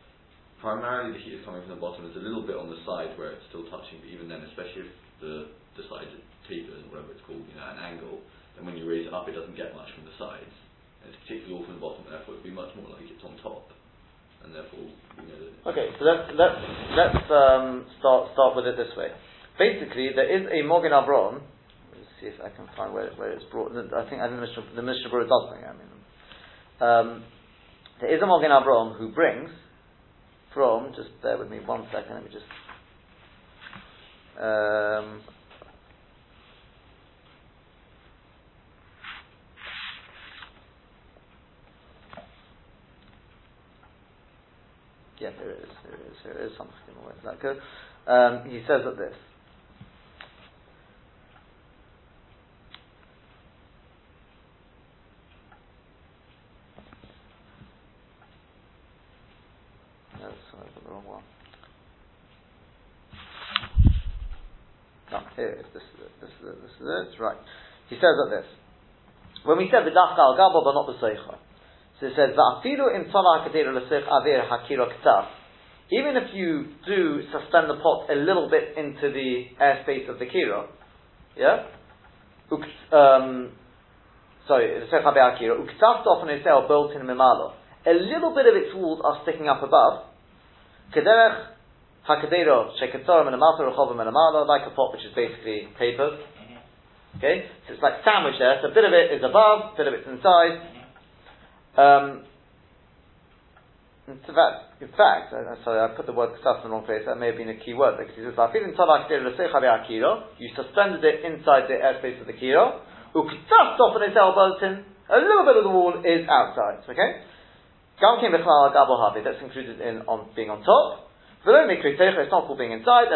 primarily the heat is coming from the bottom. There's a little bit on the side where it's still touching, but even then, especially if the the side tapers whatever it's called, you know, an angle, then when you raise it up, it doesn't get much from the sides. And it's particularly all from the bottom, therefore it would be much more like it's on top. And therefore, you know, Okay, so let's let's let's um, start start with it this way. Basically, there is a Magen Avraham. See if I can find where, where it's brought. I think I think the Mishnah, Berurah does bring. I mean, um, there is a Magen Avraham who brings from. Just bear with me one second. Let me just. Um, Yeah, there is, there is, there is something. Where does that go? Um, he says that this. I got the wrong one. No, here. This is it. This is it. This is it. Right. He says like this. When we said the dafka al gabo, but not the seicha. So it says va'afilu im tzala hakadira l'seich avir hakira ktaf. Even if you do suspend the pot a little bit into the airspace of the kira, yeah, um, sorry, the seich avir hakira uktaf often is built in mimalo. A little bit of its walls are sticking up above. Kederech Hakadero Shekatzorim and Amata Rechovim and Amala, like a pot which is basically paper. Okay? So it's like sandwich there, so a bit of it is above, a bit of it's inside. Um, in fact, in fact, uh, sorry, I put the word ksaf in the wrong place. That may have been a key word because he says, You suspended it inside the airspace of the kiro. Who just opened his elbow tin a little bit of the wall is outside. Okay. That's included in on being on top. It's not called being inside,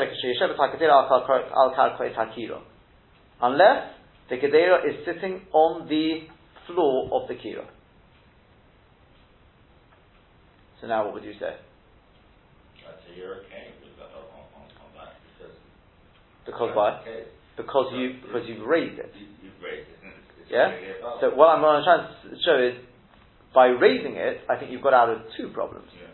unless the Gedera is sitting on the floor of the Kira. So now what would you say? I'd say you're okay with that, on, on, on that because. Why? Because you because you've raised it. You, you've raised it. and It's, it's Yeah? So what I'm trying to show is by raising it, I think you've got out of two problems. Yeah.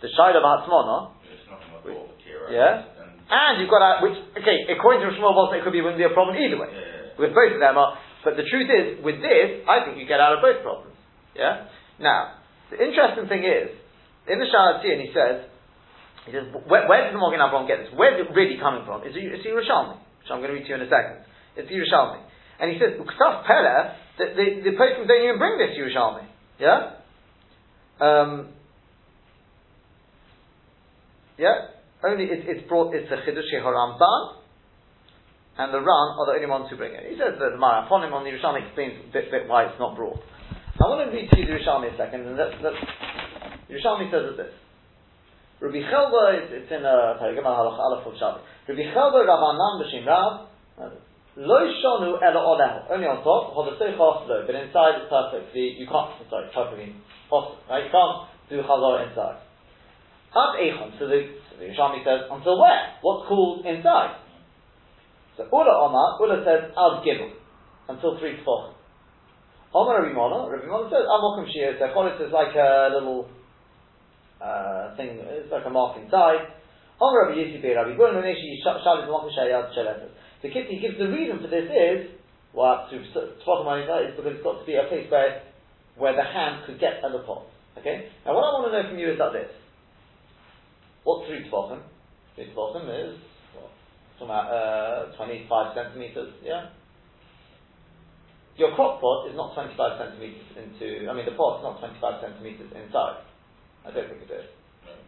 The Shaila of Hatzmona, It's not on the floor of the Kira. Yeah. And, you've got out which okay, according to Shmuel Vosner, it could be wouldn't be a problem either way. yeah. With both of them are but the truth is, with this, I think you get out of both problems. Yeah? Now, the interesting thing is, in the Shalatin he says, he says, where, where does the Magen Avraham get this? Where's it really coming from? It's, it's Yerushalmi, which I'm going to read to you in a second. It's Yerushalmi. And he says, Uksaf Pele, the, the, the don't even bring this Yerushalmi. Yeah? Um, yeah? Only it, it's brought, it's a Chidush Ramban, and the Ran are the only ones who bring it. He says that the Mareh HaPanim on the Yerushalmi explains a bit, bit why it's not brought. I want to read to you the Yerushalmi a second, and let's, let's Yerushalmi says it this. Rabbi Chelba, it's, it's in a Targum Halach Aleph of Shabbat. Rabbi Chelba Ravanan B'Shem Rav, Lo Shonu Elo Olehu, only on top, Hodosei Choslo, but inside it's perfectly, you can't, sorry, perfectly possible, right? You can't do Chazor inside. Ad Echon, so the, so the says, until where? What's called inside? So Ula Omar, Ula says Al Gimel until three tefachim. Omar Rabbi Mona, Rabbi Mona says Amokim Shir. So Cholis is like a little uh, thing. It's like a mark inside. Omar Rabbi Yisi Be Rabbi Gun Meneshi Shalit Mokim Shayad Sheletes. The Kitty gives the reason for this is well, to on inside is because it's got to be a place where where the hand could get at the pot. Okay. Now what I want to know from you is that this. What's three tefachim? Three tefachim is talking about uh, 25 centimeters, yeah? Your crock pot is not 25 centimeters into, I mean, the pot is not 25 centimeters inside. I don't think it is.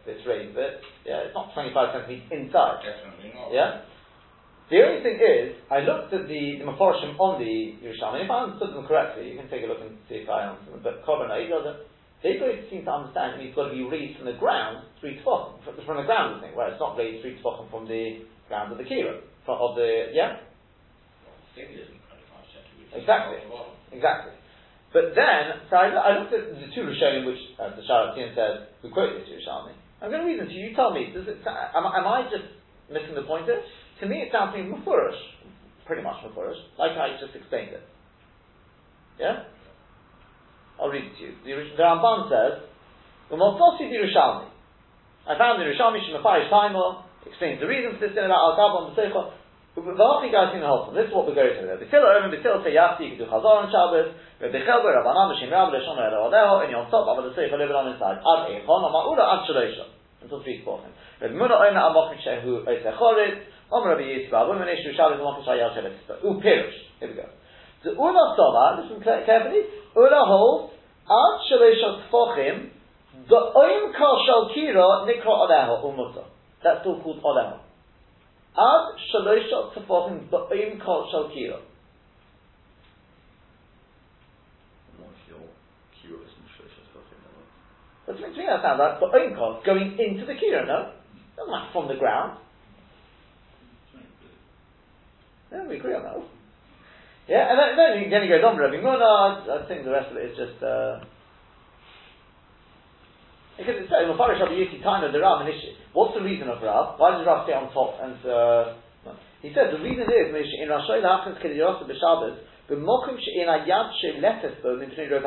It's raised a bit, yeah, it's not 25 centimeters inside, Definitely not. yeah? The only thing is, I looked at the, the Mephorshim on the Yerushalmi, if I understood them correctly, you can take a look and see if I understand them, but Korban doesn't, they both seem to understand that it's got to be raised from the ground three tefachim, from, from the ground, I think, where it's not raised three tefachim from the ground of the kira, from, of the, yeah? Thing isn't 25 centimeters. Exactly. Exactly. But then, so I, I looked at the two Rishonim, which, as the Sharatin says, who quote this Yerushalmi. I'm going to read them to you. You tell me, does it, am, am I just missing the point here? To me, it sounds to me Mufurish, pretty much Mufurish, like I just explained it. Yeah? I'll read it to you. The, the Ramban says, the Yerushalmi. I found the Yerushalmi Shemafarish Taimor, explains the reason for this thing about Al-Gabon, the Seichel, V'achi guys in the whole This is what we're going to do. B'tila Omen, B'tila say Yafti, you can do Chazor on Shabbos, Rabbi Chelber, Rabbanan, B'shem Ram, L'shon Ero Oleho, and you're on top, but the Seichel live on inside. Ad Echon, Ama Ura, Ad Shalosha. Until three spoken. Rabbi Muna Omen, Amok Shehu, Oisechorit, Om Rabbi Yisba, Women Ishu, Shabbos, Shevet, U Pirush. Here we go. The Ula Soma, listen carefully, Ula holds, Ad Shalosha Tfochim, the Oim Kal Shal Kira, Nikra Oleho, Umuta. That's still called Oleho. Ad shalosha tefachim ba'im kol shal kira. That's me that sounds like ba'im kol going into the kira. No, not from the ground. Yeah, we agree on that. Yeah, and then, then, he, goes on, Rabbi Muna. I think the rest of it is just. Uh, Because it says, Mafarish Rabbi Yuki Taina the Ram. What's the reason of Rav? Why does Rav stay on top and, uh, he says the reason is, in Rashoy Lachas Kedirosa B'Shabbos, B'mokum she'in ayad she'letes bo do with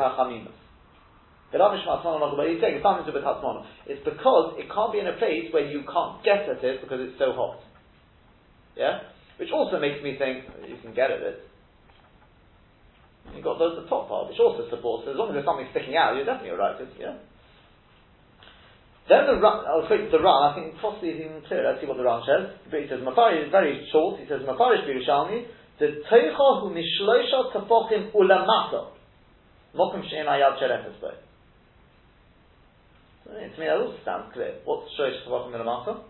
Hatzmona. It's because it can't be in a place where you can't get at it because it's so hot. Yeah? Which also makes me think you can get at it. You've got those the top part, which also supports as long as there's something sticking out, you're definitely alright, yeah? Then the Ran, I'll to the Ran, I think possibly it's even clearer. Let's see what the Ran says. But he says, Mafari is very short. He says, Mafarish Birushalmi, the Teicha hu mishloisha tafochim ulamata. Mokum she'en ayad sherefes bo. To me, that also sounds clear. What's shloisha tafochim ulamata?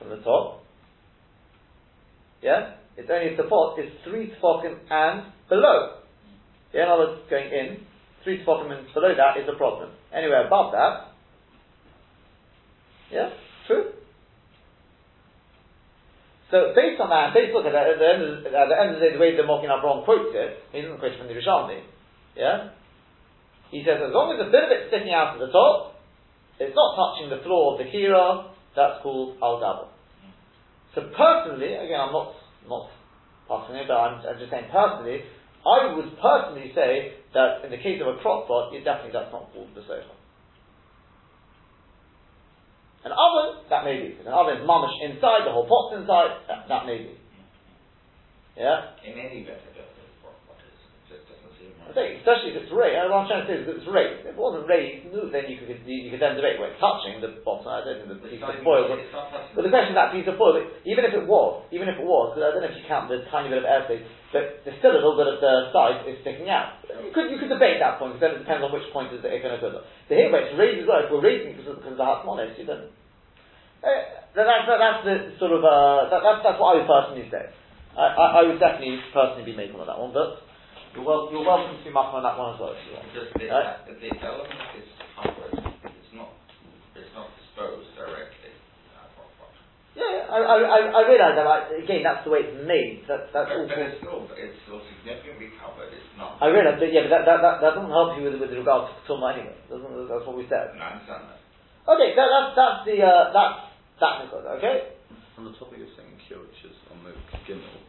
From the top. Yeah? It's only a tefot, it's three tefochim and below. Yeah, in other words, going in, three tefochim and below that is a problem. Anywhere above that, yeah, true. So based on that, based at that, at the end of the, at the, end of the day, the way the Magen Avraham quotes it, he doesn't quote from the Yerushalmi. Yeah, he says as long as a bit of it sticking out at the top, it's not touching the floor of the kira. That's called al gabel. So personally, again, I'm not not passing it, but I'm, I'm just saying personally, I would personally say that in the case of a crock pot, it definitely that's not called the sofa. An oven, that may be. An oven is inside, the whole pot's inside, that, that may be. Yeah? In any I don't know what is. It just doesn't seem Think, especially if it's raised, what I'm trying to say is that it's raised. If it wasn't raised, then you could, you, could then debate where it's touching the bottom, I don't think the piece of foil, but, but the question that piece of foil, even if it was, even if it was, because I don't know if you count the tiny bit of airspace, but there's still a little bit of the side is sticking out. You could, you could debate that point, because then it depends on which point is to go. So here where it's raised as well, if we're raising because because of the heart you don't, uh, that's, that's the sort of, uh, that, that's, that's what I would personally say. I, I, I, would definitely personally be making on that one, but you're, well, you're welcome to be making on that one as well if. Just the, right? the element is covered. It's not, it's not disposed directly. Yeah, I, I, I, I realise that. Like, again, that's the way it's made. That's that's but, all. But it's still, it's still significantly covered. It's not. I realise, but yeah, but that, that, that, that doesn't help you with with regard to Tumma anyway. Doesn't that's what we said. I understand that. Okay, that, that's that's the uh, that's that is good, okay? On the topic of saying cure, which is on the Gimel,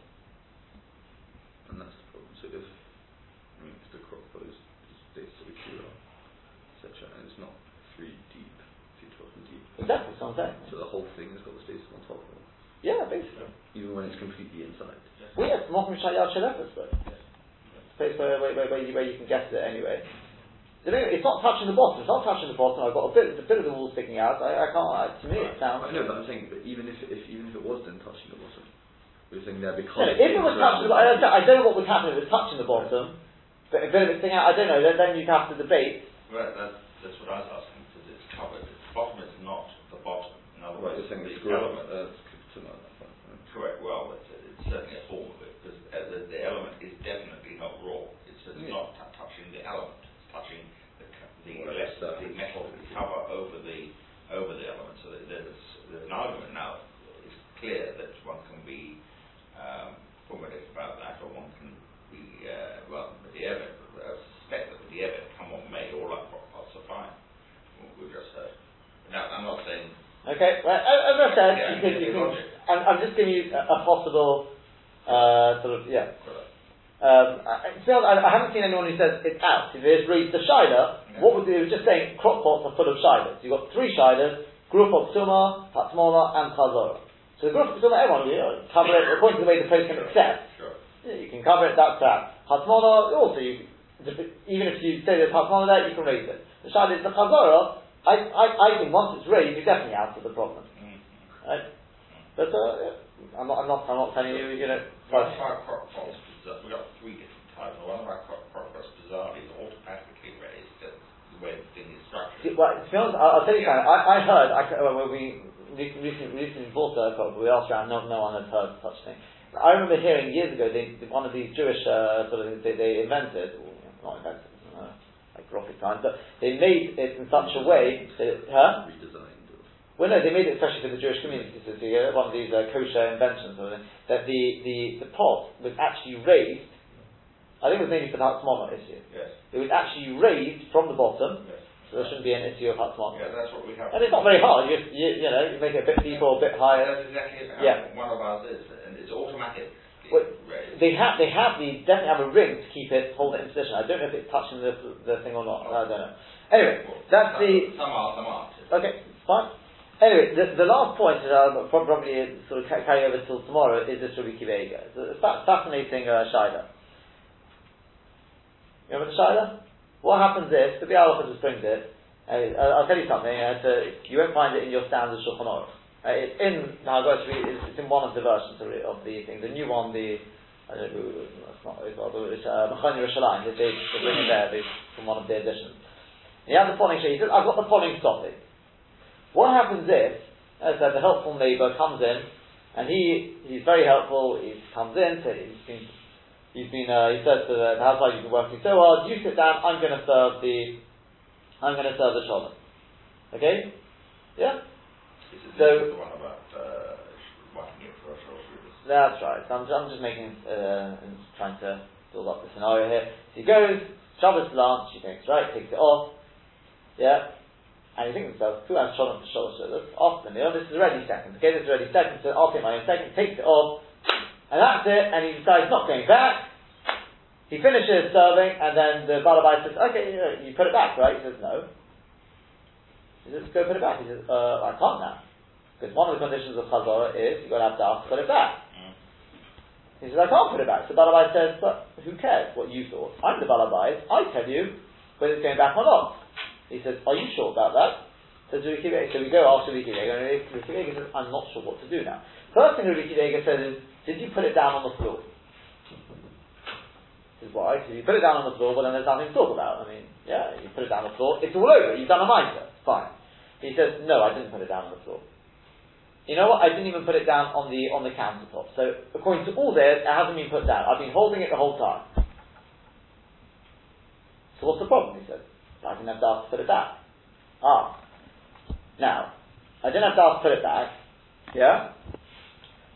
and that's the problem. So if, I mean, if the crop is dates to the cure, etc., and it's not three deep, three twelve deep. Exactly, so I'm saying. So the whole thing has got the stasis on top of it. Yeah, basically. Even when it's completely inside. Well, yes, Mokum Shayal Shalefas, though. Place where, where, where, where, you, where you can guess it anyway. It's not touching the bottom. It's not touching the bottom. I've got a bit, a bit of the wall sticking out. I, I can't. I, to me, it sounds. I know, but I'm saying, but even if, if even if it was then touching the bottom, we're saying there because. No, if it was touching the bottom, I don't, I don't know what would happen if it was touching the bottom. But a bit of it sticking out, I don't know. Then, then you'd have to debate. Well, that's, that's what I was asking because it's covered. The bottom is not the bottom. In other right, you're saying the the element. Uh, Correct. Well, it's, it's certainly a form of it because the, the element is definitely not raw. It's, it's Yeah. not t- touching the element. It's touching the, the, Right, less, the metal cover over the over the element. So that there's, there's an argument now. It's clear that one can be um, formative about that, or one can be uh, well. With the evidence, I suspect that with the evidence, come what may, all our parts are fine. What we've just heard. Now, I'm not saying Okay, as I said, Yeah, could, you logic. I'm, I'm just giving you a, a possible uh, sort of yeah. Um, I, to I, I haven't seen anyone who says it's out. If it's raised the shiler, Yeah. what would do is just saying crop pots are full of shilers. You've got three shilers, group of Tuma, Hatmona, and Chazora. So the group of Tuma, everyone you know, cover it according to the way the post can accept. Sure. Yeah, you can cover it, that's that. Hatmona, also, you, even if you say there's Hatmona there, you can raise it. The shiler is the Chazora, I, I, I think once it's raised, you're definitely out of the problem. Right? But uh, I'm not, I'm not, I'm not telling you, you know. One of our crop bizarre- we've got three different types. One of our crop crop pots bizarrely is automatically raised. The way the thing is structured. well, to be honest, I'll, I'll tell you something. I, I heard, I, when we recently, recently bought a crop, we asked around, no, no one had heard such thing. I remember hearing years ago, they, one of these Jewish uh, sort of, they, they invented, or, not invented, uh, like rocket science, but they made it in such a way that, huh? Redesigned. Well, no, they made it especially for the Jewish community. So, so, yeah, one of these uh, kosher inventions, or that the, the, the pot was actually raised. I think it was mainly for the Hatzmona issue. Yes. It was actually raised from the bottom, Yes. So there shouldn't be an issue of Hatzmon. Yeah, that's what we have. And it's not very hard. You, just, you, you know, you make it a bit deeper or a bit higher. That's exactly how Yeah. one of ours is, and it's automatic. Well. They have, they have the definitely have a ring to keep it, hold it in position. I don't know if it's touching the, the thing or not. I don't know. Anyway, that's the Some are, some aren't. okay, fine. Anyway, the, the last point that I'll probably sort of carry over till tomorrow is this Rabbi Kiva Eiger. It's a fascinating uh, shaila. You remember the shaila? What happens if the Biur Halacha just brings it? Uh, I'll tell you something. Uh, to, you won't find it in your standard Shulchan Aruch. Uh, it's in Nahagosh, it's, it's in one of the versions of, of the thing. The new one, the I don't know, that's not it's not it's uh, Yerushalayim. They, bring it there from one of the editions. He has the following. He says, "I've got the following topic." What happens if, as I said, the helpful neighbour comes in, and he he's very helpful. He comes in, so he's been he's been uh, he says to the, the housewife, "You've been working so hard. You sit down. I'm going to serve the I'm going to serve the shalom." Okay, yeah, So- the one about uh, it for a that's right. So I'm, I'm just making uh, and trying to build up the scenario here. So he goes Shabbos lunch. He thinks right, takes it off. Yeah. And he thinks to himself, who has Shalom for Shalom Shalom? After the meal, this is already second. Okay, this is already second, so I'll take my own second, takes it off, and that's it, and he decides not going back. He finishes serving, and then the Balabai says, okay, you, know, you put it back, right? He says, no. He says, go put it back. He says, uh, I can't now. Because one of the conditions of Chazorah is you've got to have to put it back. He says, I can't put it back. So Balabai says, but who cares what you thought? I'm the Balabai. I tell you whether it's going back or not. He says, are you sure about that? Says Akiva So we go after Rabbi Akiva and Akiva Eiger says, I'm not sure what to do now. First thing Rabbi Akiva says is, did you put it down on the floor? He says, why? So you put it down on the floor, well then there's nothing to talk about. I mean, yeah, you put it down on the floor, it's all over, you've done a mitre, fine. He says, no, I didn't put it down on the floor. You know what? I didn't even put it down on the on the countertop. So according to all this, it hasn't been put down. I've been holding it the whole time. So what's the problem? He said. I didn't have to ask to put it back. Ah. Now, I didn't have to ask to put it back. Yeah?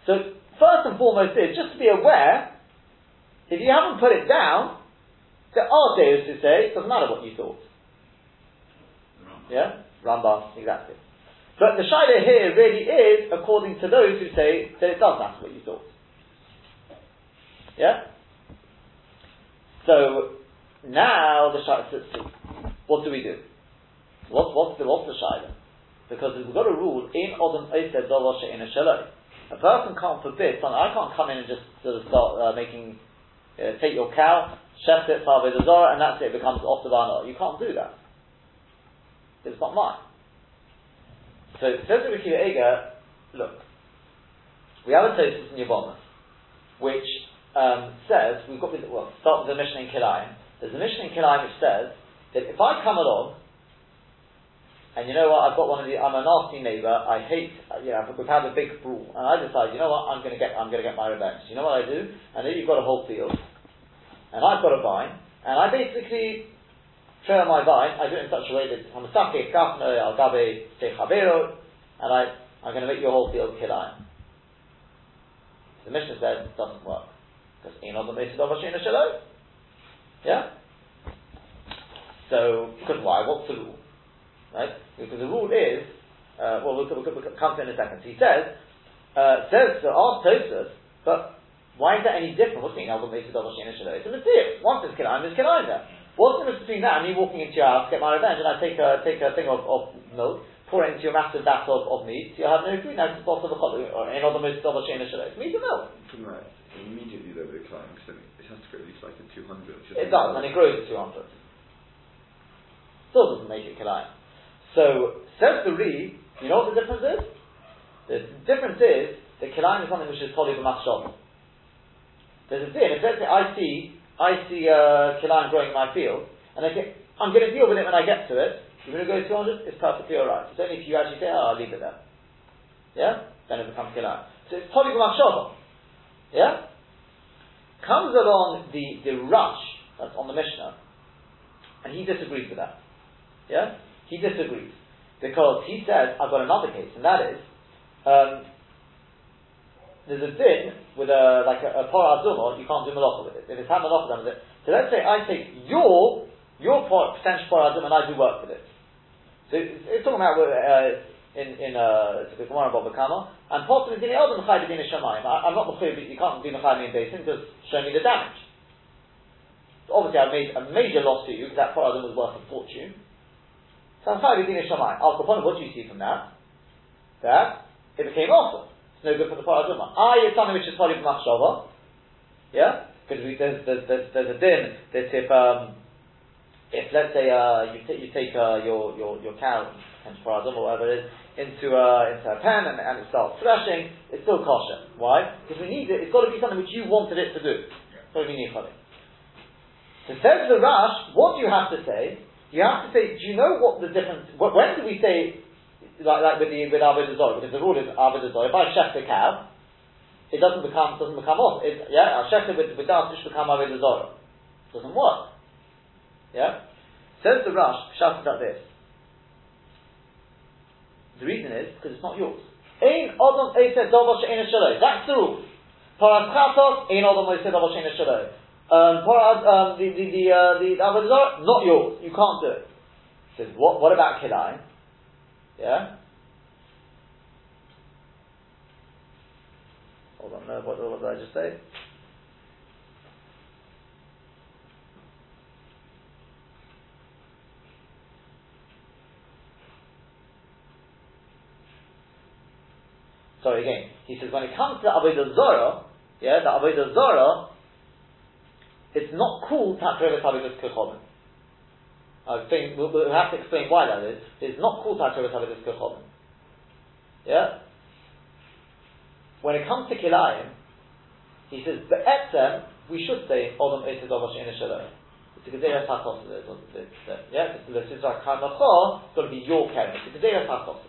So first and foremost is just to be aware, if you haven't put it down, there are days to say, it doesn't matter what you thought. Yeah? Rambam, exactly. But the Shaila here really is according to those who say that it does matter what you thought. Yeah? So, now the Shaila what do we do? What, what's the, what's the Shaila? Because we've got a rule, in Odom Oseh Dovoshe in a Shalom. A person can't forbid something. I can't come in and just sort of start uh, making, uh, take your cow, chef it, Farve and that's it, it becomes off the You can't do that. It's not mine. So says the Rikiva Eger, look, we have a Tosfos in Yevamos, which um, says, we've got, well, start with the Mishnah in Kilayim. There's a Mishnah in Kilayim which says that if I come along, and you know what, I've got one of the, I'm a nasty neighbour, I hate, you know, we've had a big brawl, and I decide, you know what, I'm going to get, I'm going to get my revenge. You know what I do? I know you've got a whole field, and I've got a vine, and I basically trail my vine, I do it in such a way that Hamasake, eh, Kafno, Al Gabe, Chavero, and I, I'm going to make your whole field kilayim. The Mishnah says it doesn't work. Because Enoch the Mesa Dovashina Shalom. Yeah? So, because why? What's the rule? Right? Because the rule is, uh, well, we'll, we'll, we'll come to it in a second. He says, uh, says, so ask Tosfos, but why is that any different? What's the the Mesa Dovashina Shalom? It's a mistake. Once it's kilayim, it's kilayim there. What's the difference between that and me walking into your house, get my revenge, and I take a, take a thing of, of milk, pour it into your massive vat of, of meat, you have no food now, it's possible to or in other most double chain of It's meat and milk. Right. Immediately though, the so it has to go at least like a 200. It does, and it grows to 200. Still doesn't make it kilayim. So, says the Re, you know what the difference is? The difference is that kilayim is something which is totally b'machshav. There's a thing, if let's say I see, I see uh, kilayim growing in my field, and I think, I'm going to deal with it when I get to it, you're going to go 200, it's perfectly alright. It's only if you actually say, oh, I'll leave it there. Yeah? Then it becomes kilayim. So it's totally b'machshav. Yeah? Comes along the, the rush, that's on the Mishnah, and he disagrees with that. Yeah? He disagrees. Because he says, I've got another case, and that is, um, there's a din with a, like a, a por you can't do malacha with it. If it's had malacha done with it. So let's say I take your, your por, potential por azumah and I do work with it. So it's, it's talking about uh, in in uh, the Gemara about Bava Kamma, and possibly in the other Mechai Bedin Shamayim. I'm not Mechai, but you can't be Mechai in Basin because show me the damage. So obviously, I made a major loss to you because that product was worth a fortune. So I'm Mechai Bedin Shamayim. Al Kapon, what do you see from that? That it became awesome. It's no good for the product. I it's something which is probably Machshava. Yeah, because there's, there's, there's, there's a din that if um, if let's say uh, you, t- you take uh, your, your, your cow, or whatever it is, into a, into a pen and, and it starts threshing, it's still kosher. Why? Because we need it, it's got to be something which you wanted it to do. So we need it. So says the Rash, what do you have to say? You have to say, do you know what the difference, when do we say, like, like with the, with Avodah because the rule is Avodah if I chef the cow, it doesn't become, doesn't become off. It, yeah, I'll chef it with, with become Avodah Doesn't work. Yeah? Says the Rush, shouts like this. The reason is because it's not yours. Ein Odom Eiseh Dovo She'ena Shaloi. That's the rule. Paras Chatos, Ein Odom Eiseh Dovo She'ena Shaloi. Um, um, the, the, the, uh, the Avodah not yours. You can't do it. Says, what, what about Kedai? Yeah? Hold on, no, what, what did I just say? sorry again, he says when it comes to Avodah Zorah, yeah, the Avodah Zorah, it's not called Tatrovet Avodah Kechobin. I think we'll, we'll, have to explain why that is. It's not called Tatrovet Avodah Kechobin. Yeah? When it comes to Kilayim, he says, the Be'etzem, we should say, Odom Etzed Ovash Ina Shalom. It's a Gezeres HaKos. Yeah? It's the Sizra Kanacho, it's got to be your Keren. It's a Gezeres HaKos.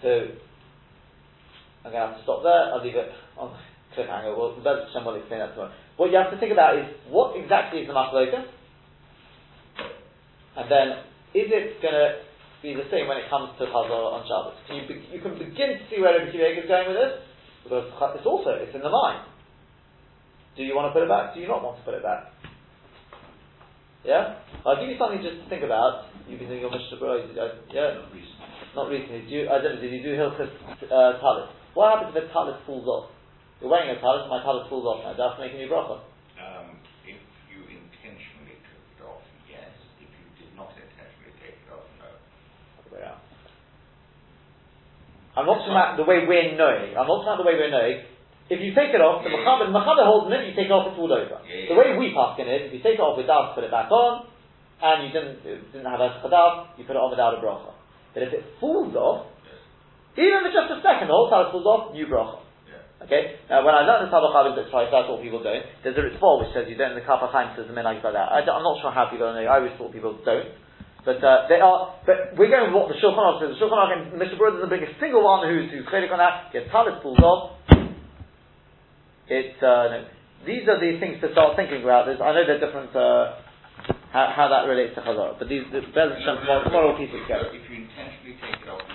So I'm going to have to stop there. I'll leave it on cliffhanger. Well, Bez Hashem will explain that tomorrow. What you have to think about is what exactly is the machloka, and then is it going to be the same when it comes to Chazor on Shabbos? Can you, be, you can begin to see where Rabbi Kiva is going with this because it's also it's in the mind. Do you want to put it back? Do you not want to put it back? Yeah? I'll give you something just to think about. You've been doing your Mishnah yeah? Not recently. Do you, I don't know, did you do Hilchas uh, talis? What happens if a talis falls off? You're wearing a talis, my talis falls off now. That's making you bracha. Um, if you intentionally took it off, yes. If you did not intentionally take it off, no. I'm not talking about the way we're knowing. I'm not talking about the way we're knowing. If you take it off, the yeah. Machaber holds it, you take it off, it's all over. Yeah, the way we pass in is, if you take it off with dust, put it back on, and you didn't, didn't have a chadav, you put it on without a bracha. But if it falls off, even it's just a second, the whole talis falls off, new bracha. Okay? Now, when I learned the Tabach that's right, that's what people don't. There's a Ritzvah which says you don't, and the Kaf HaChaim says the men like that. I, am not sure how people know. I always thought people don't. But uh, they are, but we're going with what the Shulchan Aruch says. The Shulchan Aruch, and Mishnah Berurah doesn't bring a single one who's, who's critic on that. Get talis falls off. It's, uh, no. These are the things to start thinking about. There's, I know there are different, uh, how, how that relates to Chazar. But these, the Bez Hashem, tomorrow, tomorrow we'll piece it together. If you intentionally take it off